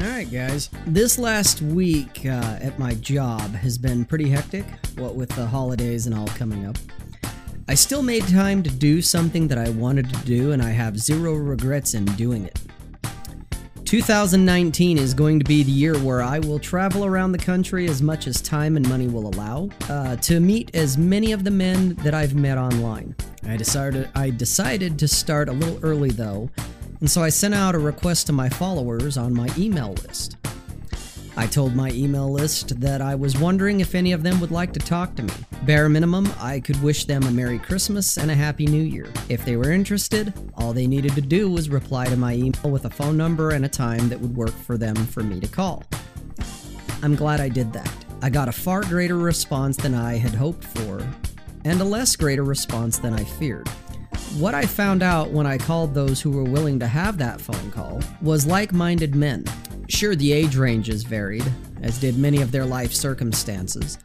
Alright, guys. This last week uh, at my job has been pretty hectic, what with the holidays and all coming up. I still made time to do something that I wanted to do, and I have zero regrets in doing it. 2019 is going to be the year where I will travel around the country as much as time and money will allow uh, to meet as many of the men that I've met online. I decided I decided to start a little early though and so I sent out a request to my followers on my email list. I told my email list that I was wondering if any of them would like to talk to me. Bare minimum, I could wish them a Merry Christmas and a Happy New Year. If they were interested, all they needed to do was reply to my email with a phone number and a time that would work for them for me to call. I'm glad I did that. I got a far greater response than I had hoped for, and a less greater response than I feared. What I found out when I called those who were willing to have that phone call was like minded men. Sure, the age ranges varied, as did many of their life circumstances,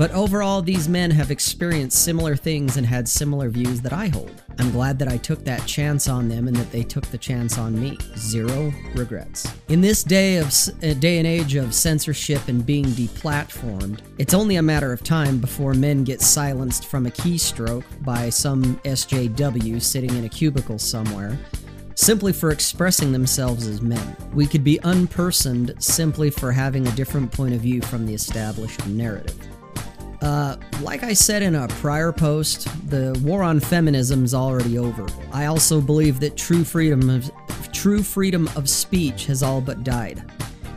but overall, these men have experienced similar things and had similar views that I hold. I'm glad that I took that chance on them and that they took the chance on me. Zero regrets. In this day of uh, day and age of censorship and being deplatformed, it's only a matter of time before men get silenced from a keystroke by some SJW sitting in a cubicle somewhere simply for expressing themselves as men. We could be unpersoned simply for having a different point of view from the established narrative. Uh, like I said in a prior post, the war on feminism is already over. I also believe that true freedom of, true freedom of speech has all but died.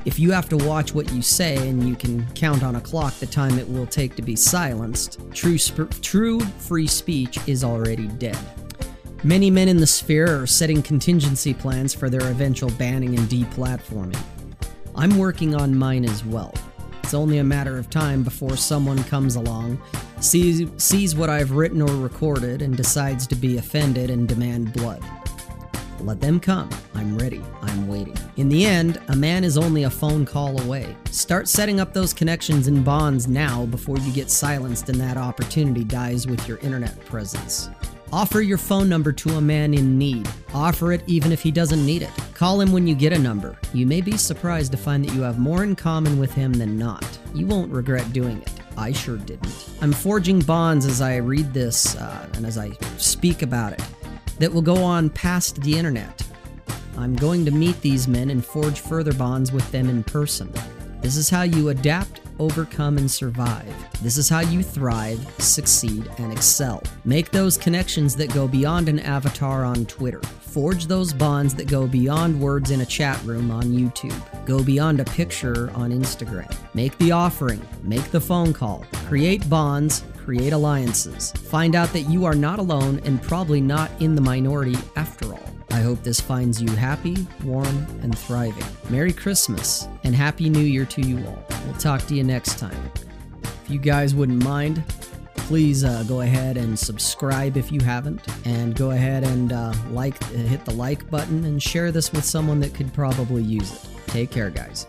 If you have to watch what you say and you can count on a clock the time it will take to be silenced, true, sp- true free speech is already dead. Many men in the sphere are setting contingency plans for their eventual banning and deplatforming. I'm working on mine as well. It's only a matter of time before someone comes along, sees, sees what I've written or recorded, and decides to be offended and demand blood. Let them come. I'm ready. I'm waiting. In the end, a man is only a phone call away. Start setting up those connections and bonds now before you get silenced and that opportunity dies with your internet presence. Offer your phone number to a man in need. Offer it even if he doesn't need it. Call him when you get a number. You may be surprised to find that you have more in common with him than not. You won't regret doing it. I sure didn't. I'm forging bonds as I read this uh, and as I speak about it that will go on past the internet. I'm going to meet these men and forge further bonds with them in person. This is how you adapt overcome, and survive. This is how you thrive, succeed, and excel. Make those connections that go beyond an avatar on Twitter. Forge those bonds that go beyond words in a chat room on YouTube. Go beyond a picture on Instagram. Make the offering. Make the phone call. Create bonds. Create alliances. Find out that you are not alone and probably not in the minority after all. I hope this finds you happy, warm, and thriving. Merry Christmas and Happy New Year to you all. We'll talk to you next time. If you guys wouldn't mind, please uh, go ahead and subscribe if you haven't, and go ahead and uh, like, hit the like button, and share this with someone that could probably use it. Take care, guys.